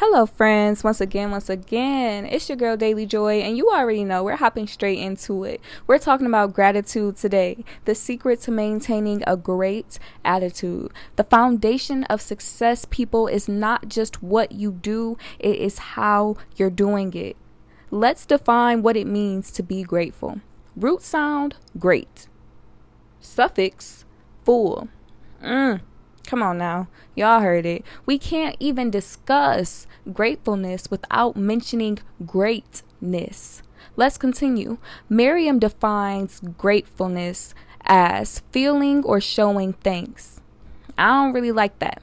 Hello, friends. Once again, once again, it's your girl Daily Joi, and you already know we're hopping straight into it. We're talking about gratitude today, the secret to maintaining a great attitude. The foundation of success, people, is not just what you do, it is how you're doing it. Let's define what it means to be grateful. Root sound, great. Suffix, full. Mm. Come on now. Y'all heard it. We can't even discuss gratefulness without mentioning greatness. Let's continue. Merriam defines gratefulness as feeling or showing thanks. I don't really like that.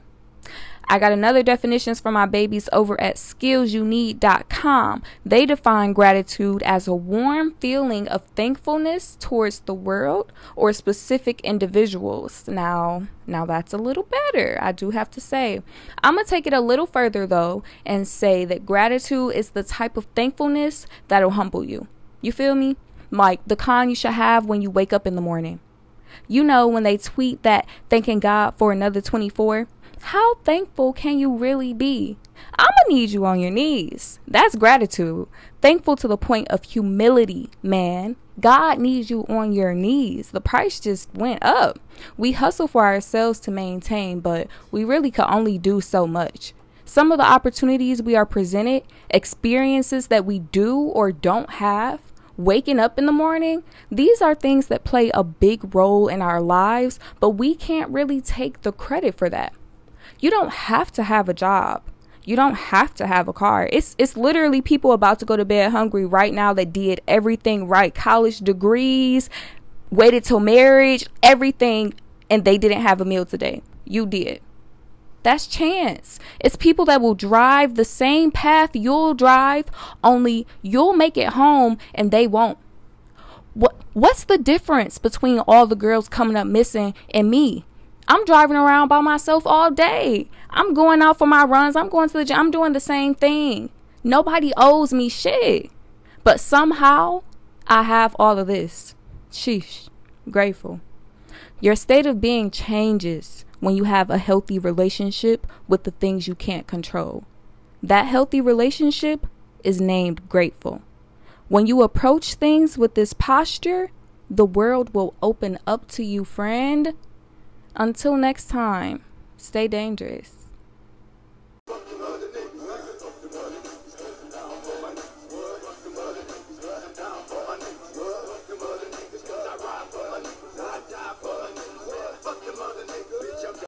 I got another definitions for my babies over at skillsyouneed.com. They define gratitude as a warm feeling of thankfulness towards the world or specific individuals. Now, now that's a little better, I do have to say. I'm going to take it a little further though and say that gratitude is the type of thankfulness that'll humble you. You feel me? Like the kind you should have when you wake up in the morning. You know, when they tweet that thanking God for another 24, how thankful can you really be? I'm gonna need you on your knees. That's gratitude. Thankful to the point of humility, man. God needs you on your knees. The price just went up. We hustle for ourselves to maintain, but we really could only do so much. Some of the opportunities we are presented, experiences that we do or don't have, waking up in the morning, these are things that play a big role in our lives, but we can't really take the credit for that. You don't have to have a job. You don't have to have a car. It's it's literally people about to go to bed hungry right now that did everything right. College degrees, waited till marriage, everything, and they didn't have a meal today. You did. That's chance. It's people that will drive the same path you'll drive, only you'll make it home and they won't. What what's the difference between all the girls coming up missing and me? I'm driving around by myself all day. I'm going out for my runs. I'm going to the gym. I'm doing the same thing. Nobody owes me shit. But somehow I have all of this. Sheesh. Grateful. Your state of being changes when you have a healthy relationship with the things you can't control. That healthy relationship is named grateful. When you approach things with this posture, the world will open up to you, friend. Until next time, stay dangerous.